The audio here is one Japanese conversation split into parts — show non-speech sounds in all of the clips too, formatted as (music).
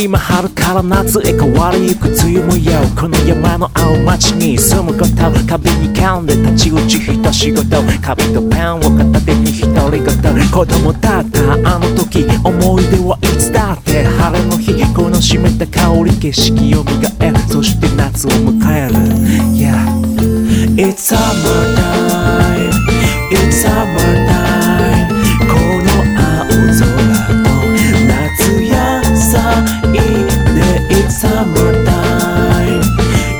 今春から夏へ変わりゆく梅雨模様この山の青町に住むこと壁に噛んで立ち打ち一仕事紙とペンを片手に独り言子供だったあの時思い出はいつだって晴れの日。この湿った香り景色を磨えそして夏を迎える Yeah It's summertime It's summertime It's summertime.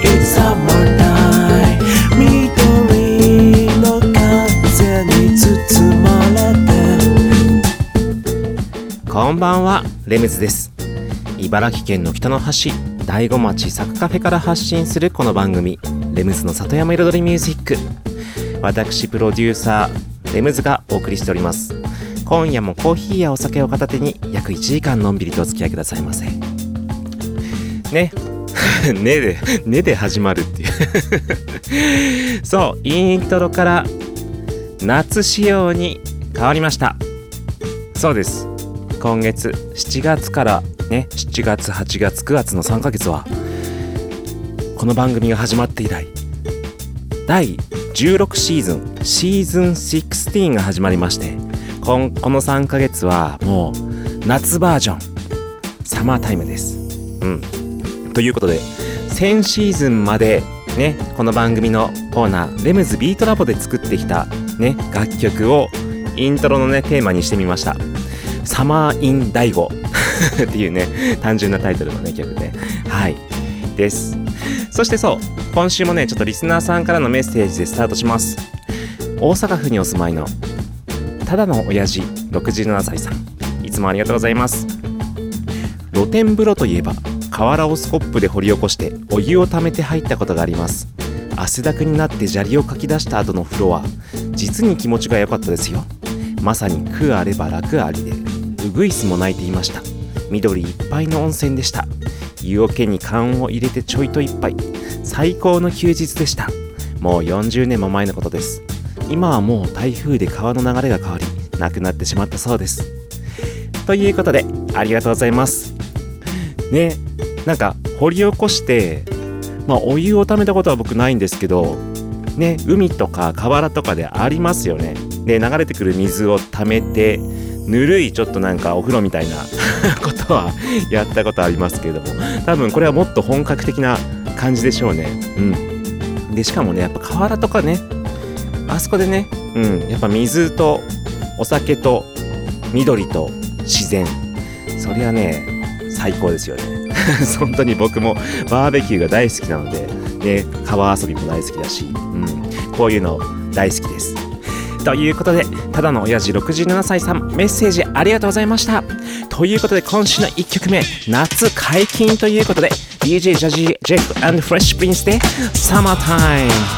It's summertime. 緑の風に包まれて。こんばんはレムズです。茨城県の北の端大子町サクカフェから発信するこの番組レムズの里山彩りミュージック。私プロデューサーレムズがお送りしております。今夜もコーヒーやお酒を片手に約1時間のんびりとお付き合いくださいませ。ね。(laughs) ねでねで始まるっていう。(laughs) そうイントロから夏仕様に変わりました。そうです。今月7月からね7月8月9月の3ヶ月はこの番組が始まって以来第16シーズンシーズン16が始まりましてこんこの3ヶ月はもう夏バージョンサマータイムです。うん。ということで先シーズンまでねこの番組のコーナーレムズビートラボで作ってきたね楽曲をイントロのねテーマにしてみました。サマーイン大悟 (laughs) っていうね単純なタイトルのね曲で。はい。です。そしてそう今週もねちょっとリスナーさんからのメッセージでスタートします。大阪府にお住まいのただの親父67歳さん。いつもありがとうございます。露天風呂といえば河原をスコップで掘り起こしてお湯を溜めて入ったことがあります。汗だくになって砂利をかき出した後の風呂は実に気持ちが良かったですよ。まさに苦あれば楽ありでウグイスも鳴いていました。緑いっぱいの温泉でした。湯桶に缶を入れてちょいと一杯。最高の休日でした。もう40年も前のことです。今はもう台風で川の流れが変わりなくなってしまったそうです。ということでありがとうございます。ねなんか掘り起こしてまあお湯をためたことは僕ないんですけどね海とか河原とかでありますよね。で流れてくる水をためてぬるいちょっとなんかお風呂みたいな (laughs) ことはやったことありますけれども。多分これはもっと本格的な感じでしょうね。うん。でしかもねやっぱ河原とかねあそこでねうんやっぱ水とお酒と緑と自然そりゃね最高ですよね。(laughs) 本当に僕もバーベキューが大好きなので、ね、川遊びも大好きだし、うん、こういうの大好きですということで、ただの親父67歳さん、メッセージありがとうございました。ということで、今週の1曲目、夏解禁ということで、DJ ジャジー・ジェフフレッシュプリンスで、サマータイム。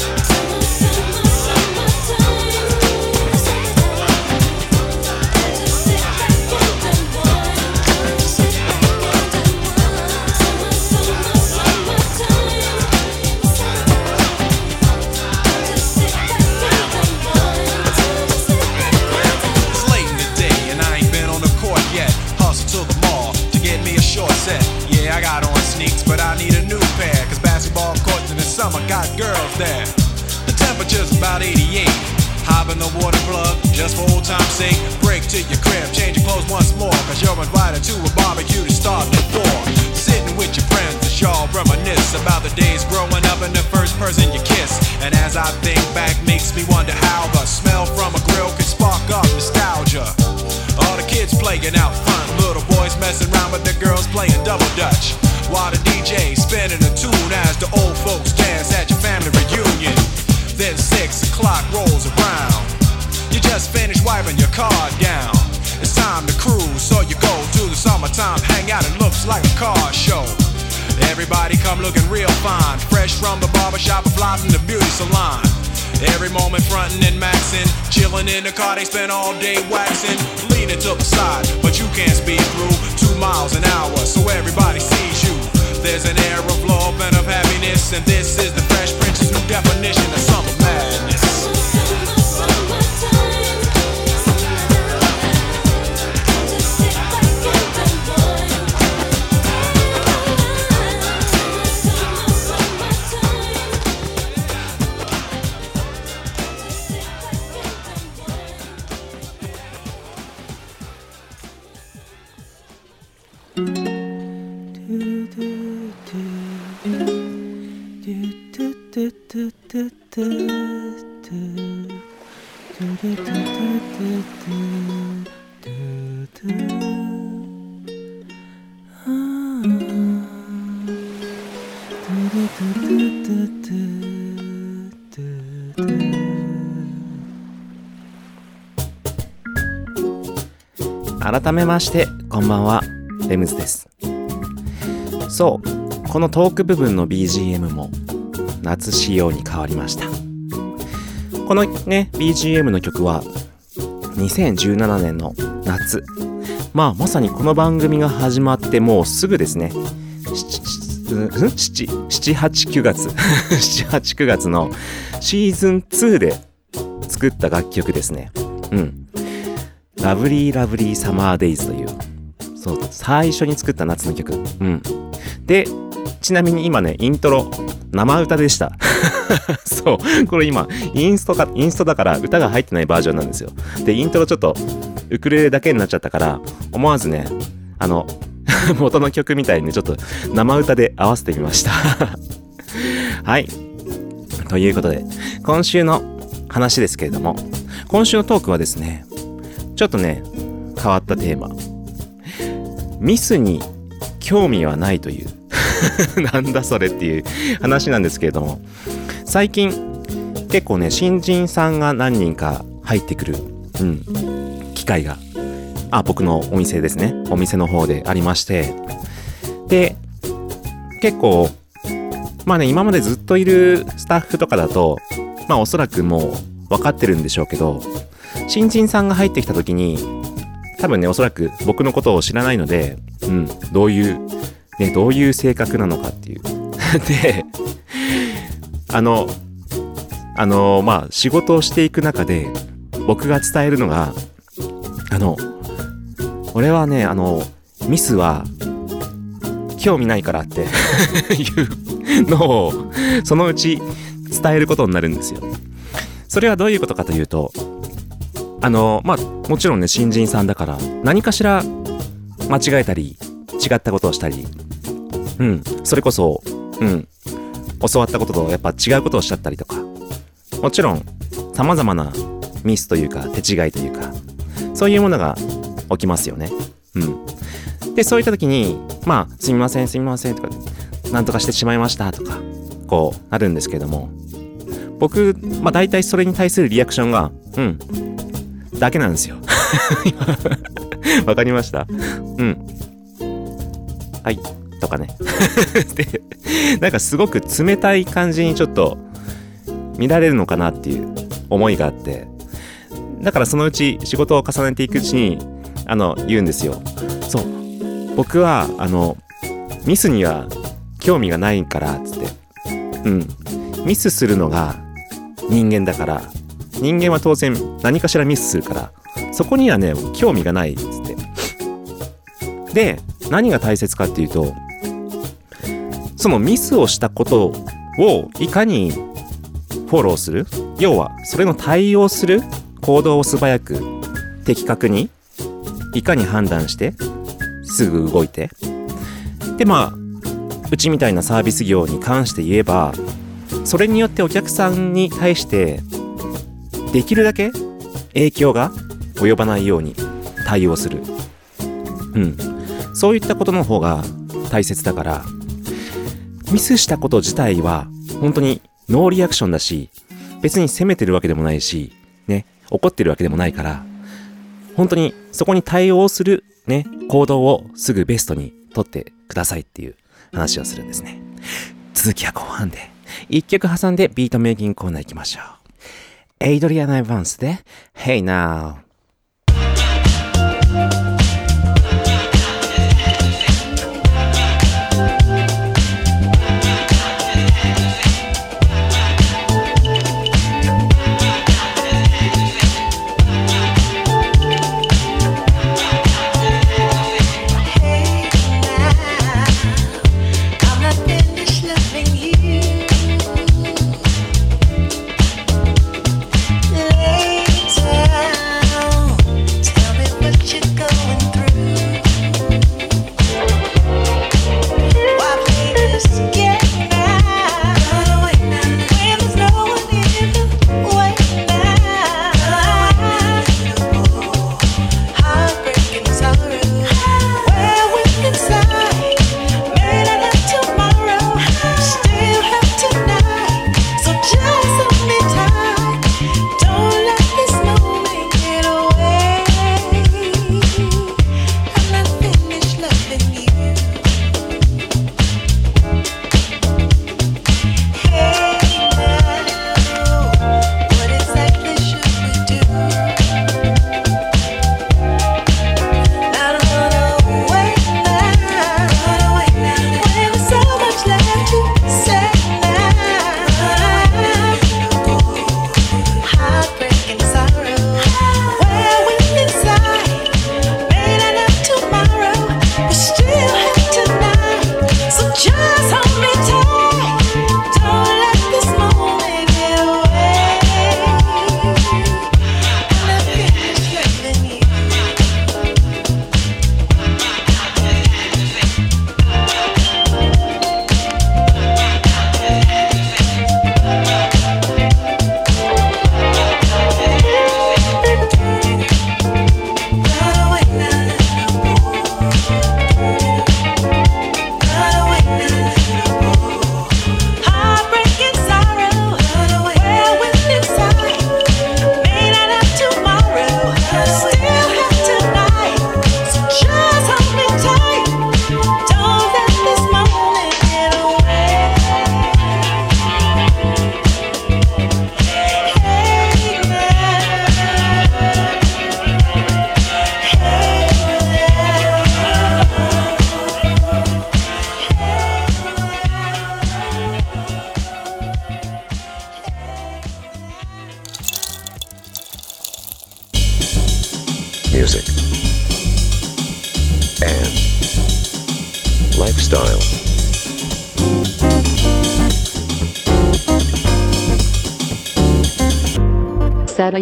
Summer got girls there. The temperature's about 88. Hop in the water plug, just for old time's sake. Break to your crib, change your clothes once more. Cause you're invited to a barbecue to start the four. Sitting with your friends as y'all reminisce about the days growing up and the first person you kiss. And as I think back, makes me wonder how the smell from a grill could spark up nostalgia. All the kids playing out front, little boys messing around with the girls playing double dutch. While the DJ spinning a tune as the old folks dance at your family reunion. Then six o'clock rolls around. You just finished wiping your car down. It's time to cruise, so you go to the summertime hangout. It looks like a car show. Everybody come looking real fine, fresh from the barbershop or fly from the beauty salon. Every moment frontin' and maxin', chillin' in the car, they spend all day waxing, leaning to the side, but you can't speed through two miles an hour, so everybody sees you. There's an air of love and of happiness, and this is the Fresh Prince's new definition of summer madness. 改めましてこんばんは。レムズです。そうこのトーク部分の BGM も夏仕様に変わりました。このね BGM の曲は2017年の夏。まあまさにこの番組が始まってもうすぐですね。789月。(laughs) 789月のシーズン2で作った楽曲ですね。うん。ラブリーラブリーサマーデイズという、そう、最初に作った夏の曲。うん。で、ちなみに今ね、イントロ、生歌でした。(laughs) そう、これ今、インストか、インストだから歌が入ってないバージョンなんですよ。で、イントロちょっと、ウクレレだけになっちゃったから、思わずね、あの、(laughs) 元の曲みたいにちょっと生歌で合わせてみました。(laughs) はい。ということで、今週の話ですけれども、今週のトークはですね、ちょっとね、変わったテーマ。ミスに興味はないという。(laughs) なんだそれっていう話なんですけれども、最近結構ね、新人さんが何人か入ってくる、うん、機会が、あ、僕のお店ですね。お店の方でありまして。で、結構、まあね、今までずっといるスタッフとかだと、まあおそらくもう分かってるんでしょうけど、新人さんが入ってきた時に、多分ね、おそらく僕のことを知らないので、うん、どういう、ね、どういう性格なのかっていう。(laughs) で、あの、あの、まあ、仕事をしていく中で、僕が伝えるのが、あの、俺はね、あの、ミスは、興味ないからって (laughs) いうのを、そのうち伝えることになるんですよ。それはどういうことかというと、あの、まあ、もちろんね、新人さんだから、何かしら間違えたり、違ったことをしたり、うん、それこそ、うん、教わったこととやっぱ違うことをしちゃったりとか、もちろん様々なミスというか手違いというかそういうものが起きますよね。うん。でそういった時にまあすみませんすみませんとかなんとかしてしまいましたとかこうなるんですけども僕まあ大体それに対するリアクションがうんだけなんですよ。(laughs) わかりました。うん。はい。とかね。(laughs) でなんかすごく冷たい感じにちょっと見られるのかなっていう思いがあって。だからそのうち仕事を重ねていくうちにあの言うんですよ。そう。僕はあのミスには興味がないからつって。うん。ミスするのが人間だから人間は当然何かしらミスするからそこにはね興味がないっつって。で何が大切かっていうとそのミスをしたことをいかにフォローする？要はそれの対応する？行動を素早く的確にいかに判断してすぐ動いて。でまあうちみたいなサービス業に関して言えばそれによってお客さんに対してできるだけ影響が及ばないように対応する。うん。そういったことの方が大切だからミスしたこと自体は本当にノーリアクションだし別に責めてるわけでもないしね怒ってるわけでもないから本当にそこに対応するね行動をすぐベストにとってくださいっていう話をするんですね。続きは後半で。一曲挟んでビートメイキングコーナー行きましょう。エイドリアナ・エヴァンスで Hey Now「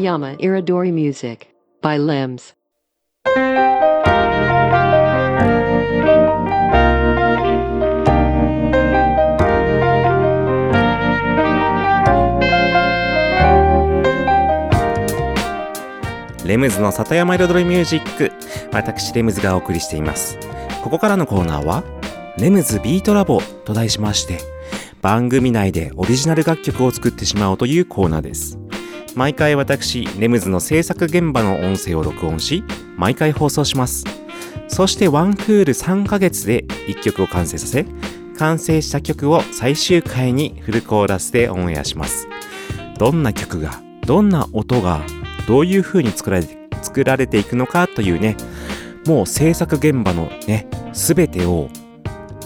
Yama Iridori Music by Limbs. レの里山彩りミュージック私レムズがお送りしています。ここからのコーナーは「レムズビートラボ」と題しまして番組内でオリジナル楽曲を作ってしまおうというコーナーです。毎回私レムズの制作現場の音声を録音し毎回放送します。そしてワンクール3ヶ月で1曲を完成させ完成した曲を最終回にフルコーラスでオンエアします。どんな曲がどんな音がどういう風に作られて作られていくのかというねもう制作現場のね全てを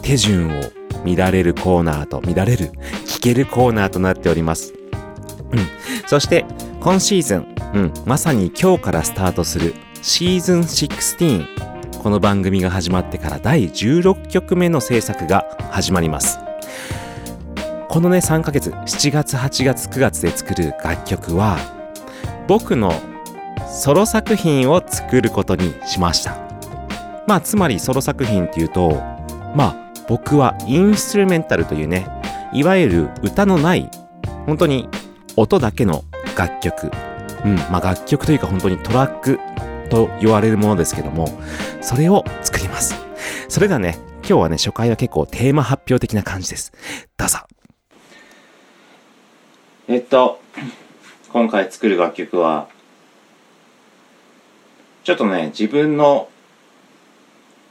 手順を見られるコーナーと見られる聞けるコーナーとなっております。そして今シーズン、うん、まさに今日からスタートするシーズン16この番組が始まってから第16曲目の制作が始まります。このね3ヶ月7月8月9月で作る楽曲は僕のソロ作品を作ることにしました。まあつまりソロ作品っていうとまあ僕はインストゥルメンタルというねいわゆる歌のない本当に音だけの楽曲。うんまあ楽曲というか本当にトラックと言われるものですけどもそれを作ります。それではね今日はね初回は結構テーマ発表的な感じです。どうぞ。えっと今回作る楽曲はちょっとね自分の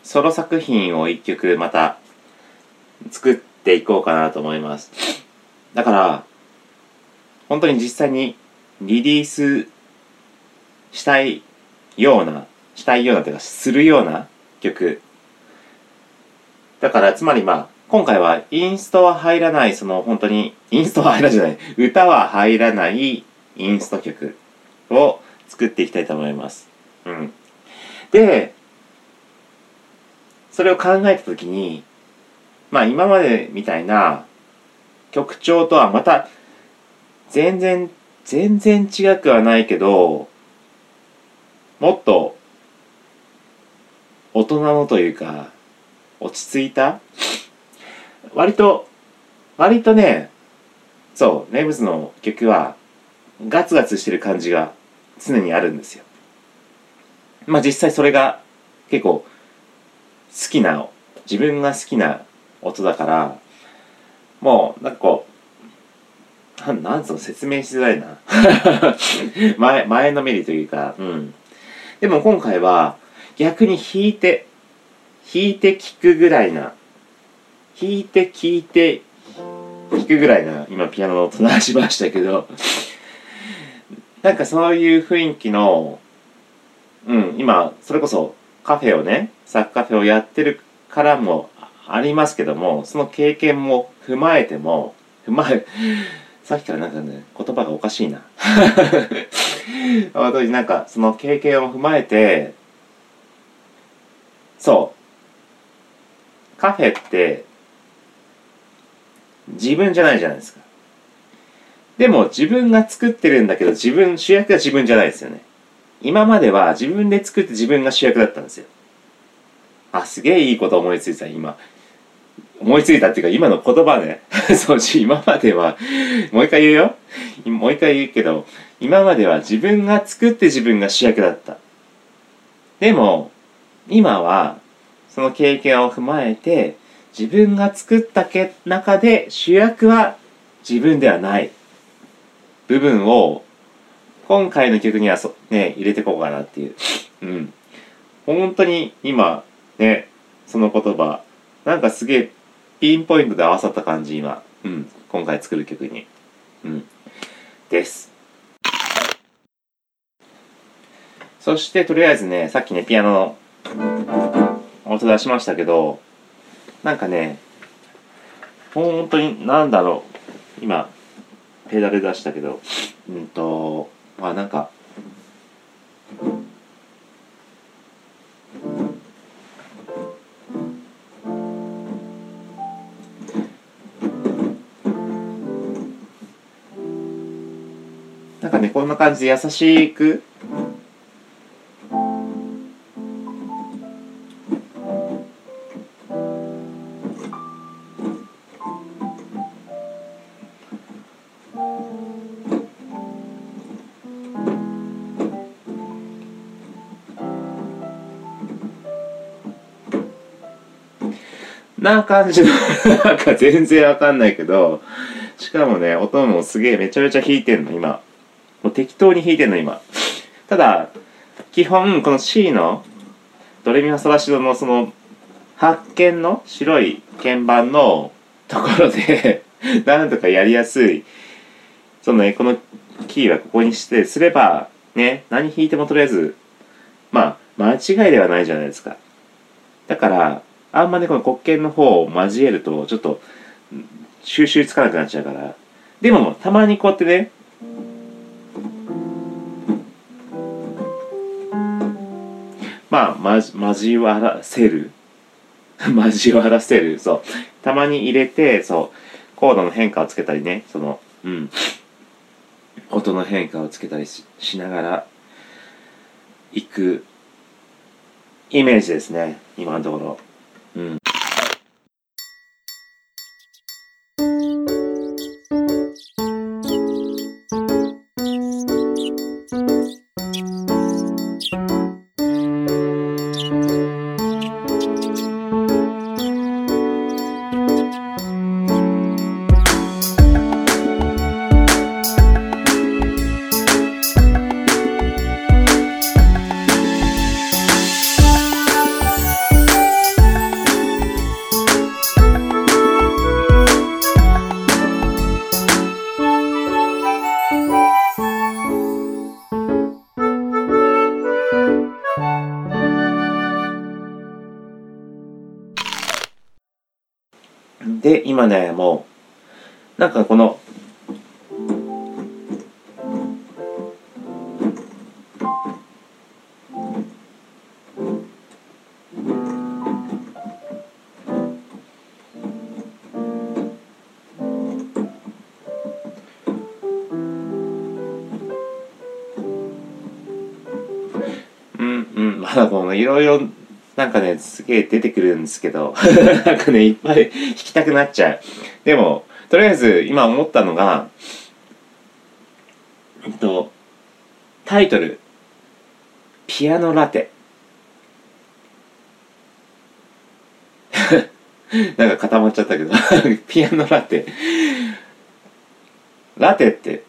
ソロ作品を一曲また作っていこうかなと思います。だから本当に実際にリリースしたいようなしたいようなというかするような曲。だからつまりまあ今回はインストは入らないその本当にインストは入らないじゃない歌は入らないインスト曲を作っていきたいと思います。うん。でそれを考えた時にまあ今までみたいな曲調とはまた全然全然違くはないけどもっと大人のというか落ち着いた？割と割とねそうネムズの曲はガツガツしてる感じが常にあるんですよ。まあ実際それが結構好きな自分が好きな音だからもうなんかこうなんなんつうの説明しづらいな。(laughs) 前前のめりというか。うん。でも今回は逆に弾いて弾いて聴くぐらいな弾いて聴いて弾くぐらいな今ピアノの音鳴らしましたけど。なんかそういう雰囲気のうん今それこそカフェをねサッカフェをやってるからもありますけどもその経験も踏まえても踏まえさっきからなんかね言葉がおかしいな。本当になんかその経験を踏まえてそう。カフェって自分じゃないじゃないですか。でも自分が作ってるんだけど自分主役は自分じゃないですよね。今までは自分で作って自分が主役だったんですよ。あすげえいいこと思いついた今。思いついたっていうか今の言葉ね (laughs) そうし今まではもう一回言うよもう一回言うけど今までは自分が作って自分が主役だったでも今はその経験を踏まえて自分が作った中で主役は自分ではない部分を今回の曲にはそ、ね、入れてこうかなっていう。うん。本当に今、ね、その言葉、なんかすげえピンポイントで合わさった感じ、今。うん。今回作る曲に。うん。です。そして、とりあえずね、さっきね、ピアノの音出しましたけど、なんかね、本当に、なんだろう。今、ペダル出したけど、うんと、まあなんか、かねこんな感じで優しく。な感じの (laughs) なんか全然わかんないけどしかもね音もすげえめちゃめちゃ弾いてんの今。もう適当に弾いてんの今。ただ基本この C のドレミファソラシドのその発見の白い鍵盤のところで (laughs) なんとかやりやすい。そのねこのキーはここにしてすればね何弾いてもとりあえずまあ間違いではないじゃないですか。だからあんまねこの黒鍵の方を交えるとちょっと収集つかなくなっちゃうから。でもたまにこうやってねまあ、まじ、交わらせる (laughs) 交わらせる。そう。たまに入れて、そう。コードの変化をつけたりね、その、うん。音の変化をつけたりしながら、いく、イメージですね。今のところ。なんかこの、うんうん、まだこのいろいろなんかね、すげえ出てくるんですけど、(laughs) なんかね、いっぱい弾きたくなっちゃう。でも、とりあえず今思ったのが、えっと、タイトル、ピアノラテ。(laughs) なんか固まっちゃったけど、(laughs) ピアノラテ。ラテって、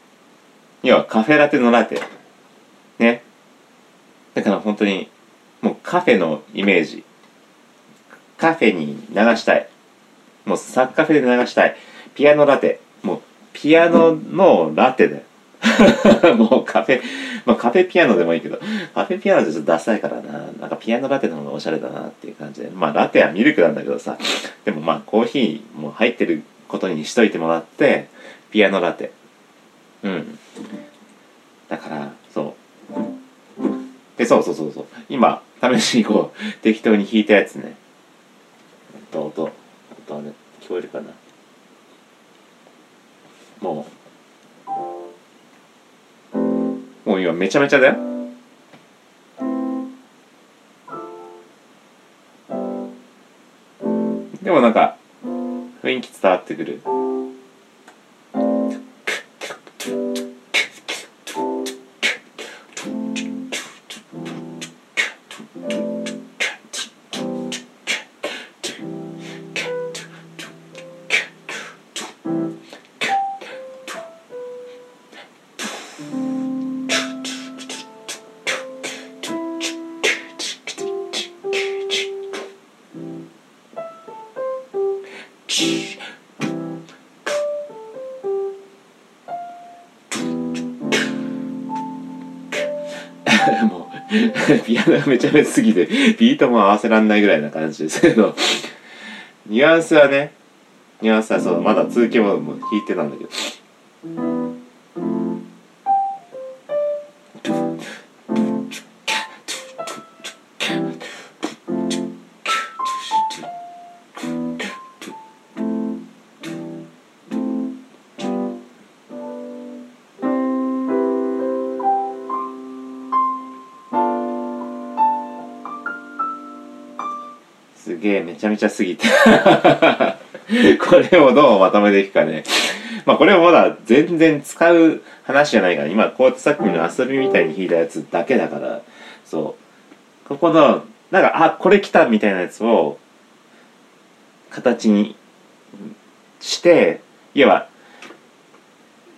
要はカフェラテのラテ。ね。だから本当に、もうカフェのイメージ。カフェに流したい。もうサッカフェで流したい。ピアノラテ。もうピアノのラテだよ。(laughs) もうカフェ、まあカフェピアノでもいいけど、カフェピアノってちょっとダサいからな。なんかピアノラテの方がおしゃれだなっていう感じで。まあラテはミルクなんだけどさ。でもまあコーヒーも入ってることにしといてもらって、ピアノラテ。うん。だから、そう。で、そうそうそうそう。今、試しにこう、適当に弾いたやつね。音、音、音はね、聞こえるかなもう、もう今めちゃめちゃだよ。でもなんか、雰囲気伝わってくる。(laughs) ピアノがめちゃめちゃすぎてビートも合わせらんないぐらいな感じですけど。ニュアンスはねニュアンスはそうまだ続きも弾いてたんだけど。ちゃめちゃすぎて。(laughs) これをどうまとめていくかね。まあこれもまだ全然使う話じゃないから今こうやってさっきの遊びみたいに弾いたやつだけだから。そう。ここのなんかあこれ来たみたいなやつを形にして要は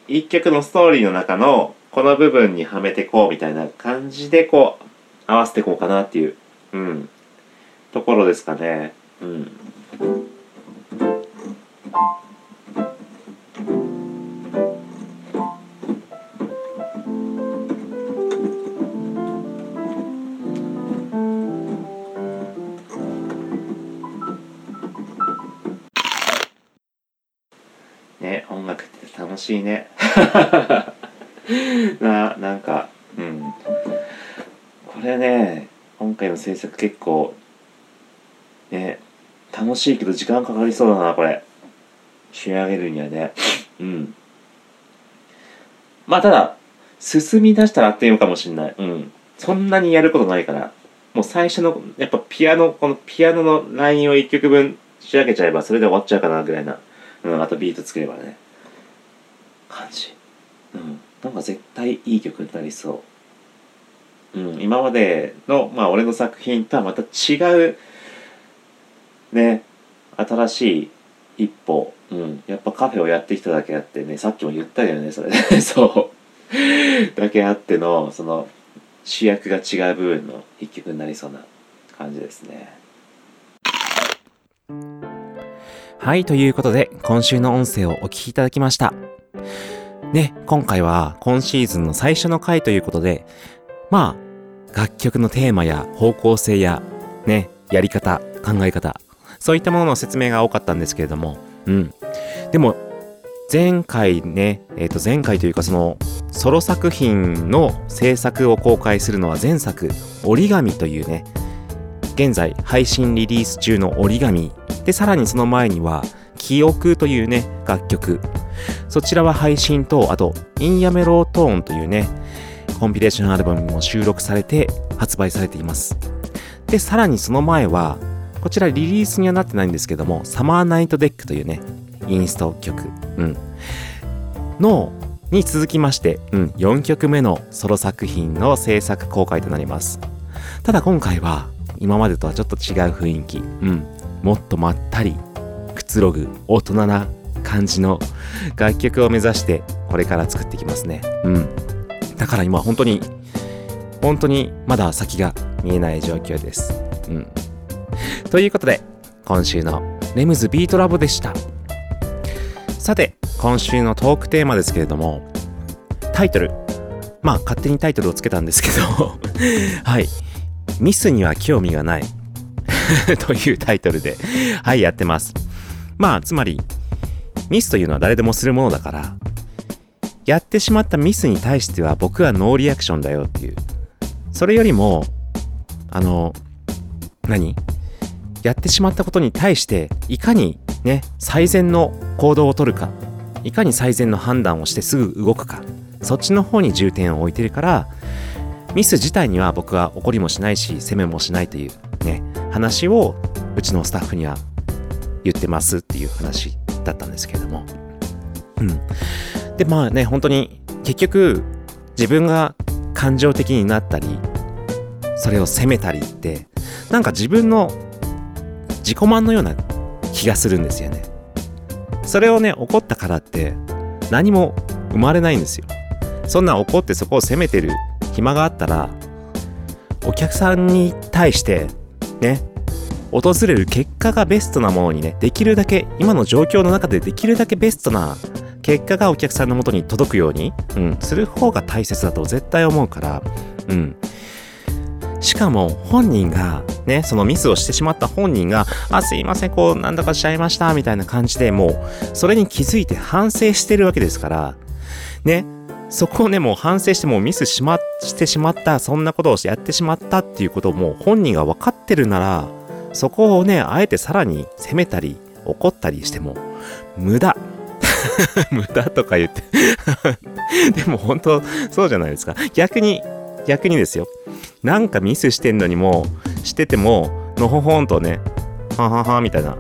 一曲のストーリーの中のこの部分にはめてこうみたいな感じでこう合わせてこうかなっていう、うん、ところですかね。うんね、音楽って楽しいね。(laughs) な、なんか、うん。これね、今回の制作結構、楽しいけど時間かかりそうだな、これ。仕上げるにはね。うん。まあ、ただ、進み出したらあっという間かもしんない。うん。そんなにやることないから。もう最初の、やっぱピアノ、このピアノのラインを1曲分仕上げちゃえばそれで終わっちゃうかな、ぐらいな。うん、あとビート作ればね。感じ。うん。なんか絶対いい曲になりそう。うん、今までの、まあ俺の作品とはまた違う、ね、新しい一歩、うん、やっぱカフェをやってきただけあってね、さっきも言ったよね、それ。(laughs) そう。だけあっての、その、主役が違う部分の一曲になりそうな感じですね。はい、ということで、今週の音声をお聞きいただきました。ね、今回は今シーズンの最初の回ということで、まあ、楽曲のテーマや方向性や、ね、やり方、考え方、そういったものの説明が多かったんですけれども、うん。でも、前回ね、えっ、ー、と前回というかそのソロ作品の制作を公開するのは前作折り紙というね現在配信リリース中の折り紙でさらにその前には記憶というね楽曲。そちらは配信とあとインヤメロートーンというねコンピレーションアルバムも収録されて発売されています。でさらにその前はこちらリリースにはなってないんですけどもサマーナイトデックというねインスト曲、うん、のに続きまして、うん、4曲目のソロ作品の制作公開となります。ただ今回は今までとはちょっと違う雰囲気、うん、もっとまったり、くつろぐ大人な感じの楽曲を目指してこれから作っていきますね。うん。だから今本当に、本当にまだ先が見えない状況です。うん。(laughs) ということで、今週のレムズビートラボでした。さて、今週のトークテーマですけれども、タイトル。まあ、勝手にタイトルをつけたんですけど (laughs) はい。ミスには興味がない (laughs) というタイトルではい、やってます。まあ、つまり、ミスというのは誰でもするものだから、やってしまったミスに対しては僕はノーリアクションだよっていう。それよりも、あの、何？やってしまったことに対して、いかにね、最善の行動をとるか、いかに最善の判断をしてすぐ動くか、そっちの方に重点を置いてるから、ミス自体には僕は怒りもしないし、責めもしないというね、話をうちのスタッフには言ってますっていう話だったんですけれども。うん。で、まあね、本当に結局自分が感情的になったり、それを責めたりって、なんか自分の自己満のような気がするんですよね。それをね、怒ったからって何も生まれないんですよ。そんな怒ってそこを責めてる暇があったら、お客さんに対してね、訪れる結果がベストなものにね、できるだけ、今の状況の中でできるだけベストな結果がお客さんのもとに届くように、うん、する方が大切だと絶対思うから、うん。しかも本人がね、そのミスをしてしまった本人が、あ、すいません、こう、なんだかしちゃいました、みたいな感じでもう、それに気づいて反省してるわけですから、ね、そこをね、もう反省してもうミスしま、してしまった、そんなことをやってしまったっていうことをもう本人が分かってるなら、そこをね、あえてさらに責めたり、怒ったりしても、無駄。(laughs) 無駄とか言って (laughs) でも本当、そうじゃないですか。逆に、逆にですよ。なんかミスしてんのにも、してても、のほほんとね、はははみたいな、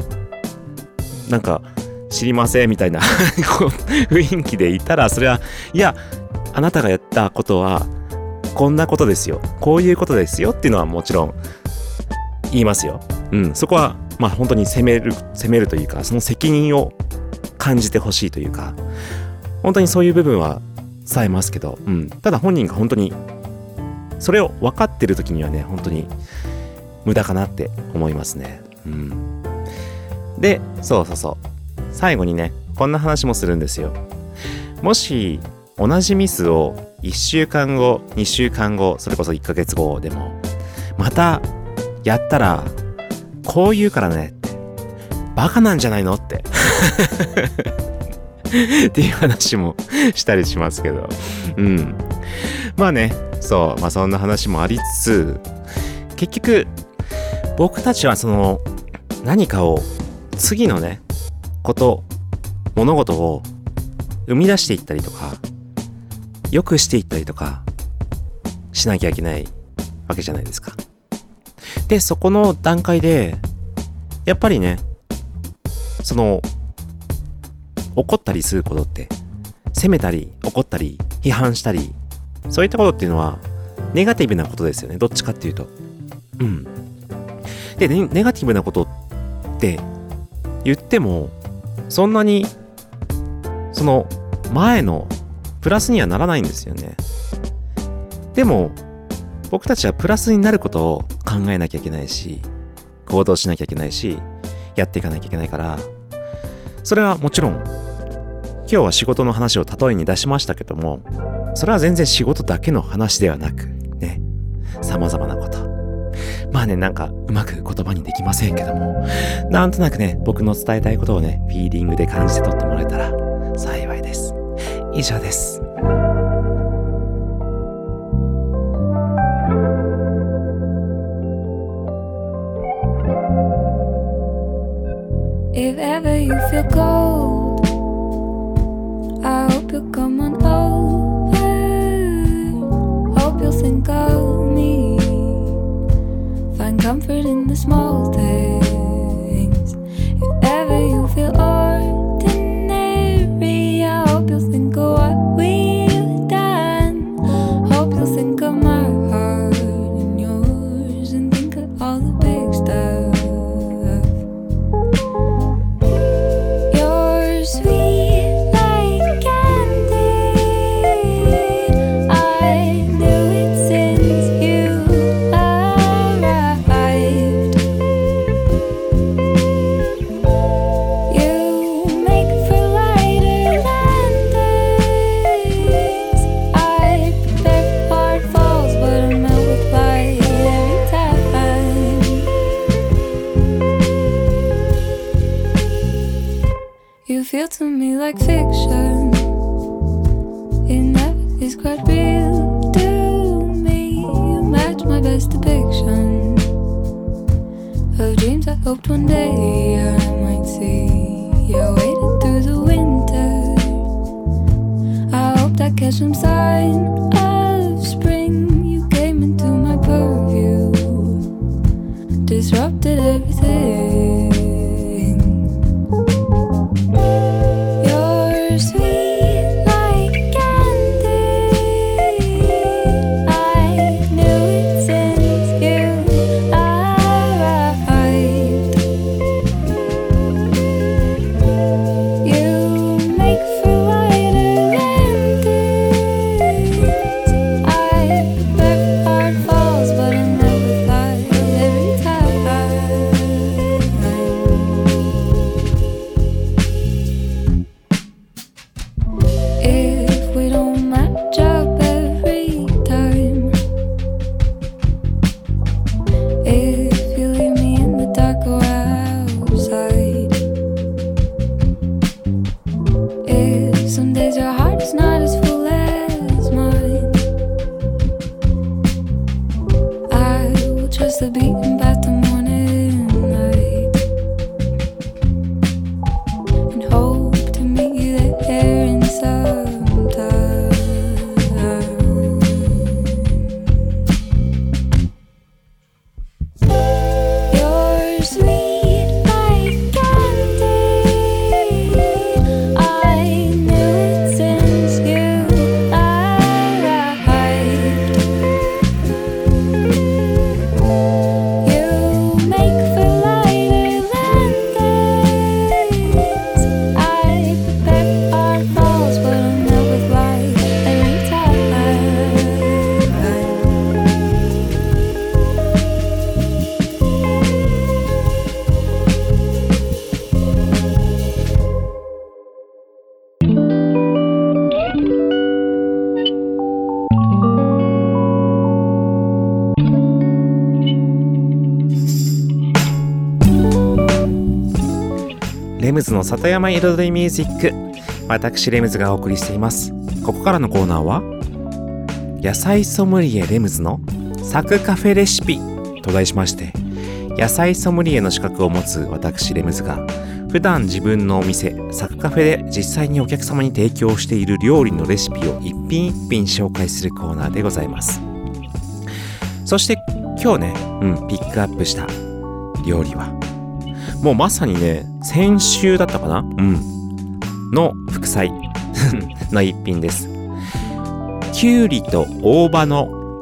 なんか、知りませんみたいな (laughs) 雰囲気でいたら、それは、いや、あなたがやったことは、こんなことですよ。こういうことですよっていうのはもちろん言いますよ。うん、そこはまあ本当に責める責めるというかその責任を感じてほしいというか本当にそういう部分は伝えますけど、うん、ただ本人が本当にそれを分かってる時にはね本当に無駄かなって思いますね。うん、でそうそうそう。最後にねこんな話もするんですよ。もし同じミスを1週間後2週間後それこそ1ヶ月後でもまたやったらこう言うからねってバカなんじゃないのって。(laughs) っていう話もしたりしますけど。うん。まあねそうまあそんな話もありつつ結局僕たちはその何かを次のねこと物事を生み出していったりとか良くしていったりとかしなきゃいけないわけじゃないですか。で、そこの段階で、やっぱりね、その、怒ったりすることって、責めたり、怒ったり、批判したり、そういったことっていうのは、ネガティブなことですよね。どっちかっていうと。うん。で、ネガティブなことって言っても、そんなに、その、前のプラスにはならないんですよね。でも、僕たちはプラスになることを考えなきゃいけないし、行動しなきゃいけないし、やっていかなきゃいけないから、それはもちろん、今日は仕事の話を例えに出しましたけども、それは全然仕事だけの話ではなく、ね、様々なこと。まあね、なんかうまく言葉にできませんけども、なんとなくね、僕の伝えたいことをね、フィーリングで感じて取ってもらえたら幸いです。以上です。If ever you feel cold, comfort in the small things. の里山彩りミュージック。私レムズがお送りしています。ここからのコーナーは野菜ソムリエレムズのサクカフェレシピ。と題しまして野菜ソムリエの資格を持つ私レムズが普段自分のお店サクカフェで実際にお客様に提供している料理のレシピを一品一品紹介するコーナーでございます。そして今日ね、うん、ピックアップした料理はもうまさにね先週だったかな？うん。の副菜。(laughs) の一品です。きゅうりと大葉の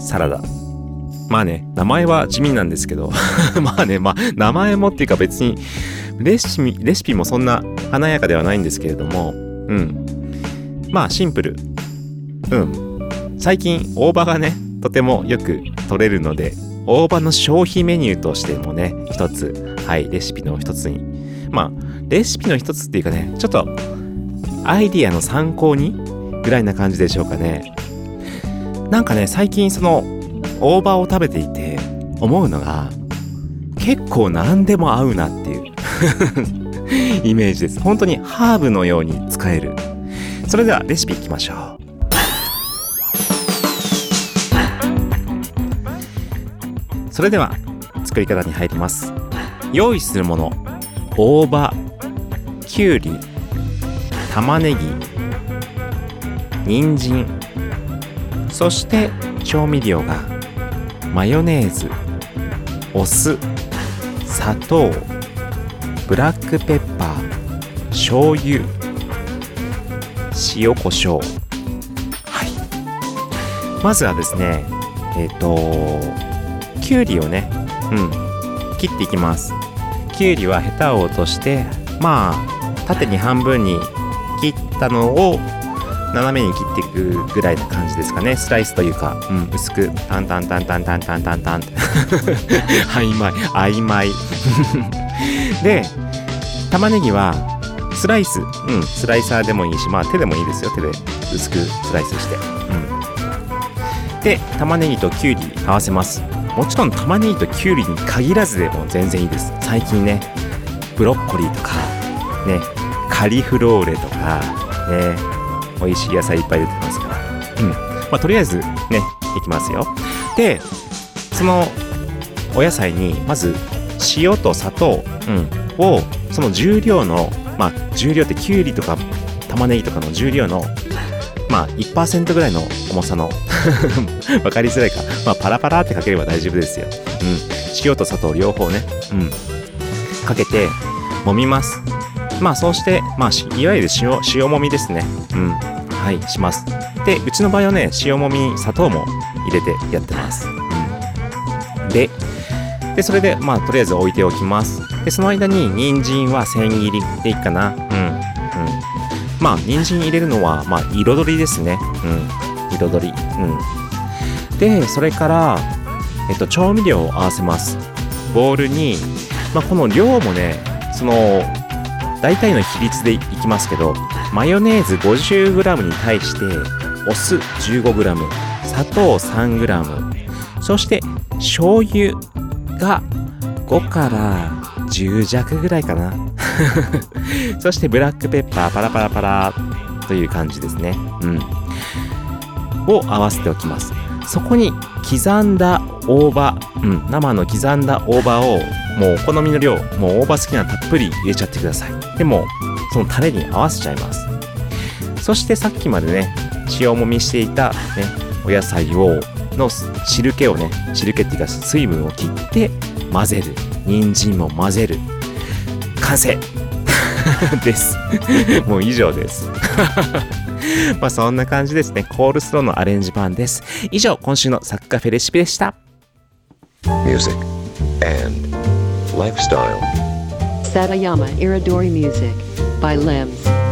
サラダ。まあね名前は地味なんですけど。(laughs) まあねまあ名前もっていうか別にレシピレシピもそんな華やかではないんですけれども。うん。まあシンプル。うん。最近大葉がねとてもよく取れるので大葉の消費メニューとしてもね一つはいレシピの一つに。まあレシピの一つっていうかねちょっとアイディアの参考にぐらいな感じでしょうかね。なんかね最近その大葉を食べていて思うのが結構何でも合うなっていう。(laughs) イメージです。本当にハーブのように使える。それではレシピいきましょう。それでは作り方に入ります。用意するもの。大葉きゅうり玉ねぎ人参そして調味料がマヨネーズお酢砂糖ブラックペッパー醤油塩コショウ。はい。まずはですねえっ、ときゅうりをねうん切っていきます。きゅうりはヘタを落としてまあ縦に半分に切ったのを斜めに切っていくぐらいな感じですかね。スライスというか、うん、薄く。タンタンタンタンタンタンタンタンって (laughs) 曖昧。曖昧。(laughs) で玉ねぎはスライス。うんスライサーでもいいしまあ手でもいいですよ。手で薄くスライスして。うん。で玉ねぎときゅうり合わせますもちろん玉ねぎときゅうりに限らずでも全然いいです。最近ねブロッコリーとかねカリフローレとかね美味しい野菜いっぱい出てますから。うん。まあとりあえずねいきますよ。でそのお野菜にまず塩と砂糖、うん、をその重量のまあ重量ってきゅうりとか玉ねぎとかの重量のまあ1%ぐらいの重さの (laughs) わかりづらいか。まあパラパラってかければ大丈夫ですよ。うん。塩と砂糖両方ね。うん。かけて揉みます。まあそうしてまあいわゆる塩塩もみですね。うん。はいします。でうちの場合はね塩もみに砂糖も入れてやってます。うん。ででそれでまあとりあえず置いておきます。でその間に人参は千切りでいいかな。うん。まあ人参入れるのはまあ彩りですね。うん。彩り。うん。でそれからえっと調味料を合わせます。ボウルにまあこの量もねその大体の比率でいきますけどマヨネーズ 50g に対してお酢 15g 砂糖 3g そして醤油が5から10弱ぐらいかな。(laughs) そしてブラックペッパーパラパラパラという感じですね。うん。を合わせておきます。そこに刻んだ大葉、うん、生の刻んだ大葉をもうお好みの量もう大葉好きならたっぷり入れちゃってください。でもそのタレに合わせちゃいます。そしてさっきまでね塩もみしていたねお野菜をの汁気をね汁気っていうか水分を切って混ぜる。人参も混ぜる。完成。(laughs) です。(laughs) もう以上です。(laughs) まあそんな感じですね。コールスローのアレンジ版です。以上今週のサッカフェレシピでした。Music, and lifestyle. Satayama Iridori Music by Limbs.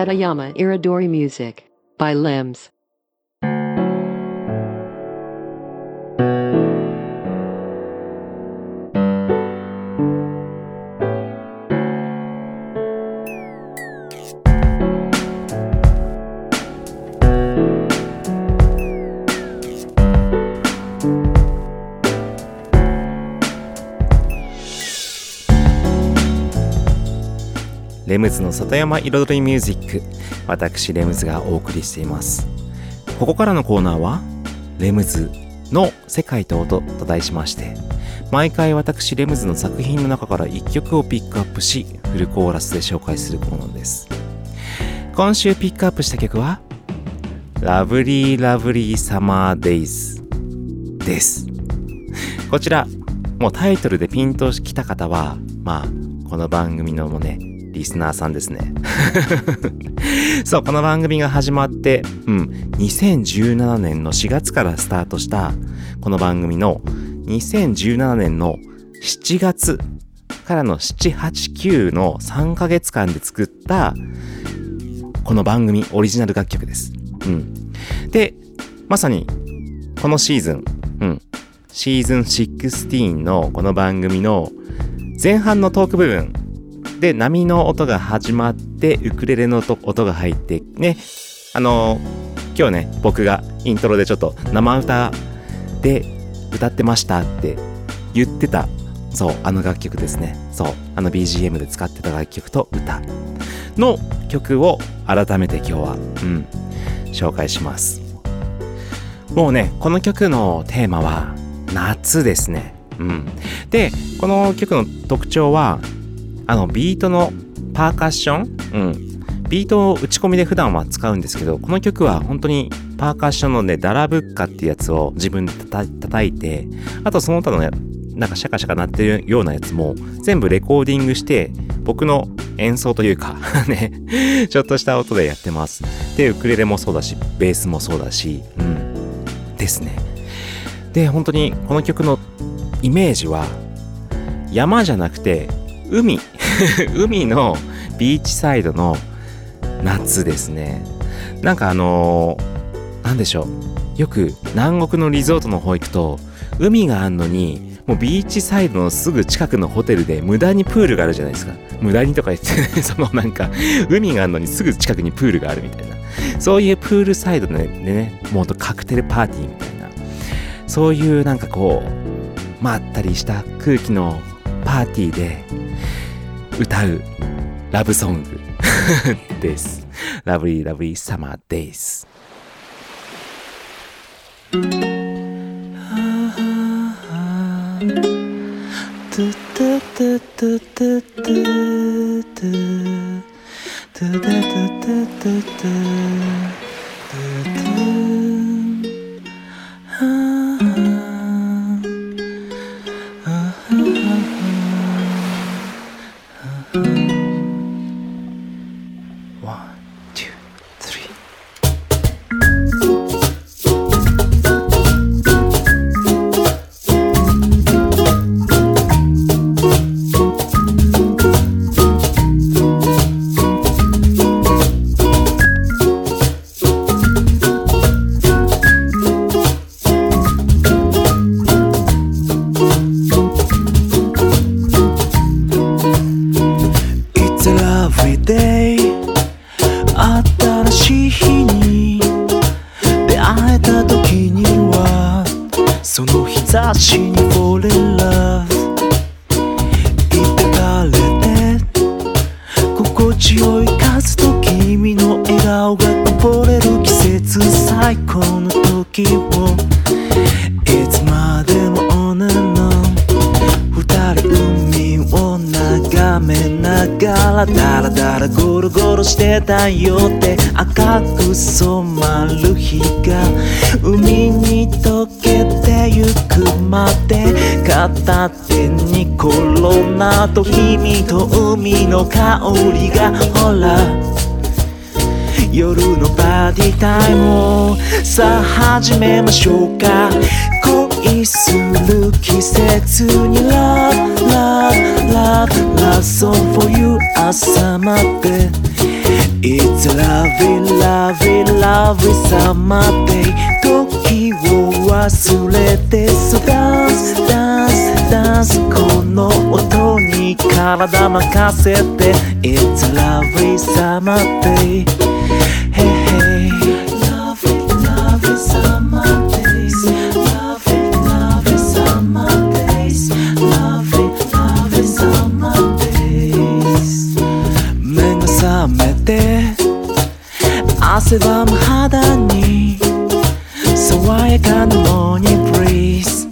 Satayama Iridori Music by Limbs. ズの里山彩りミュージック私レムズがお送りしています。ここからのコーナーはレムズの世界と音と題しまして毎回私レムズの作品の中から1曲をピックアップしフルコーラスで紹介するコーナーです。今週ピックアップした曲はラブリーラブリーサマーデイズです。こちらもうタイトルでピンときた方はまあこの番組のもねリスナーさんですね。(laughs) そう、この番組が始まって、うん、2017年の4月からスタートした、この番組の2017年の7月からの7、8、9の3ヶ月間で作った、この番組オリジナル楽曲です。うん。で、まさに、このシーズン、うん、シーズン16のこの番組の前半のトーク部分、で、波の音が始まって、ウクレレの音が入って、ね、あの今日ね、僕がイントロでちょっと生歌で歌ってましたって言ってた、そう、あの楽曲ですね。そう、あの BGM で使ってた楽曲と歌の曲を改めて今日は、うん、紹介します。もうね、この曲のテーマは夏ですね。うん。で、この曲の特徴は、あの、ビートのパーカッション？うん。ビートを打ち込みで普段は使うんですけど、この曲は本当にパーカッションのね、ダラブッカっていうやつを自分でたた叩いて、あとその他のやなんかシャカシャカ鳴ってるようなやつも全部レコーディングして、僕の演奏というか、(laughs) ね、ちょっとした音でやってます。で、ウクレレもそうだし、ベースもそうだし、うん。ですね。で、本当にこの曲のイメージは、山じゃなくて、海。(laughs) 海のビーチサイドの夏ですね。なんかあのーなんでしょう。よく南国のリゾートの方行くと海があんのにもうビーチサイドのすぐ近くのホテルで無駄にプールがあるじゃないですか。無駄にとか言ってね (laughs) そのなんか海があんのにすぐ近くにプールがあるみたいな。そういうプールサイドでねでねもうとカクテルパーティーみたいな。そういうなんかこうまったりした空気のパーティーで歌うラブソング (laughs) です。ラブリーラブリーサマーデイズ。ぼれる季節最高の時をいつまでも on and on 二人海を眺めながらダラダラゴロゴロしてたよって赤く染まる日が海に溶けてゆくまで片手にコロナと君と海の香りがほら夜のパーティータイムをさあ始めましょうか恋する季節に Love, love, love, love song for you 朝まで It's a lovely, lovely, lovely summer day 時を忘れて So dance, dance, dance この音に体任せて It's a lovely summer day 汗ばむ肌に爽やかなモーニングブリーズ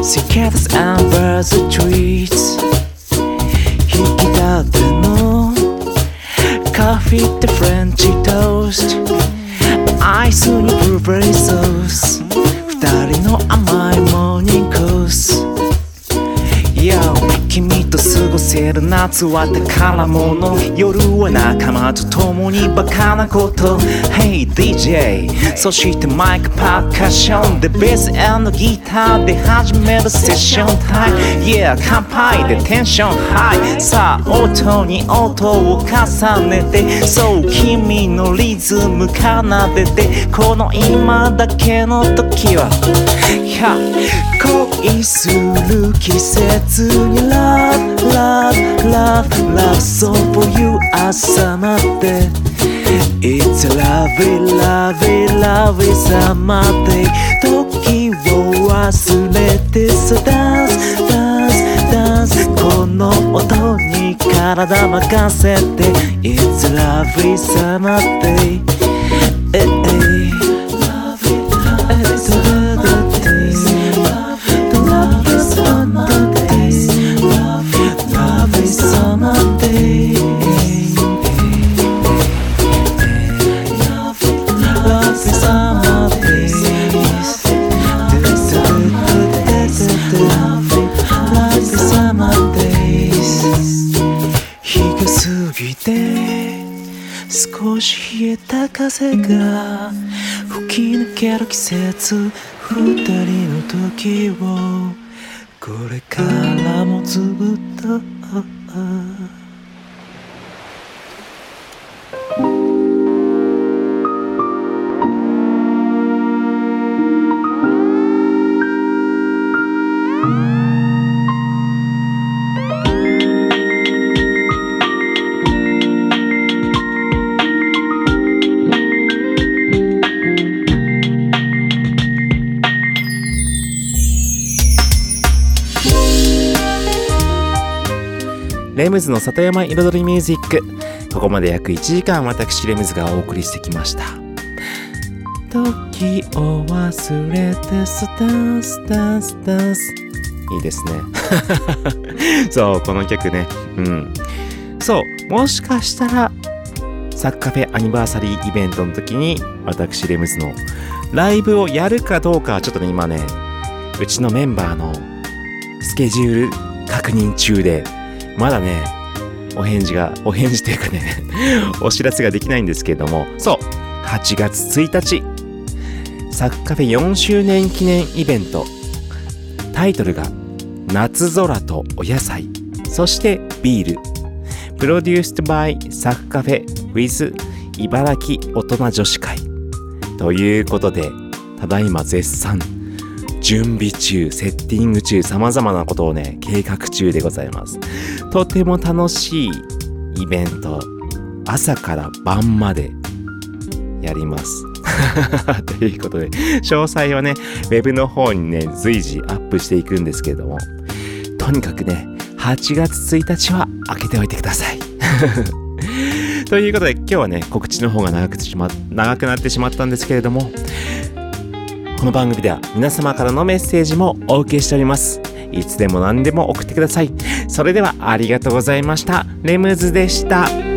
Cicadas and birds of trees 引き立てのカフェってフレンチトーストアイスにブルーベリーソース過ごせる夏は宝物夜は仲間と共にバカなこと。Hey DJ そしてマイクパーカッション。でベースギターで始めるセッション。タイム Yeah 乾杯でテンション。ハイさあ音に音を重ねて。そう君のリズム奏でて。この今だけの時は。Y 恋する季節に Love, love, love, love song for you 朝まで It's a lovely, lovely, lovely summer day 時を忘れてさ Dance, dance, dance この音に体任せて It's a lovely summer day 風が吹き抜ける季節二人の時をこれからもずっと。レムズの里山彩りミュージック。ここまで約1時間私レムズがお送りしてきました。時を忘れてスタンスダンスダンス。いいですね。(laughs) そうこの曲ね。うん。そうもしかしたらサッカフェアニバーサリーイベントの時に私レムズのライブをやるかどうかはちょっとね今ねうちのメンバーのスケジュール確認中でまだね、お返事が、お返事というかね、(laughs) お知らせができないんですけれども、そう、8月1日、サッカフェ4周年記念イベント、タイトルが、夏空とお野菜、そしてビール、プロデュース by サッカフェ with 茨城大人女子会、ということで、ただいま絶賛、準備中、セッティング中、様々なことをね、計画中でございます。とても楽しいイベント、朝から晩までやります。(laughs) ということで、詳細はね、ウェブの方にね、随時アップしていくんですけれども、とにかくね、8月1日は開けておいてください。(laughs) ということで、今日はね、告知の方が長くしま長くなってしまったんですけれども、この番組では皆様からのメッセージもお受けしております。いつでも何でも送ってください。それではありがとうございました。レムズでした。